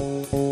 Música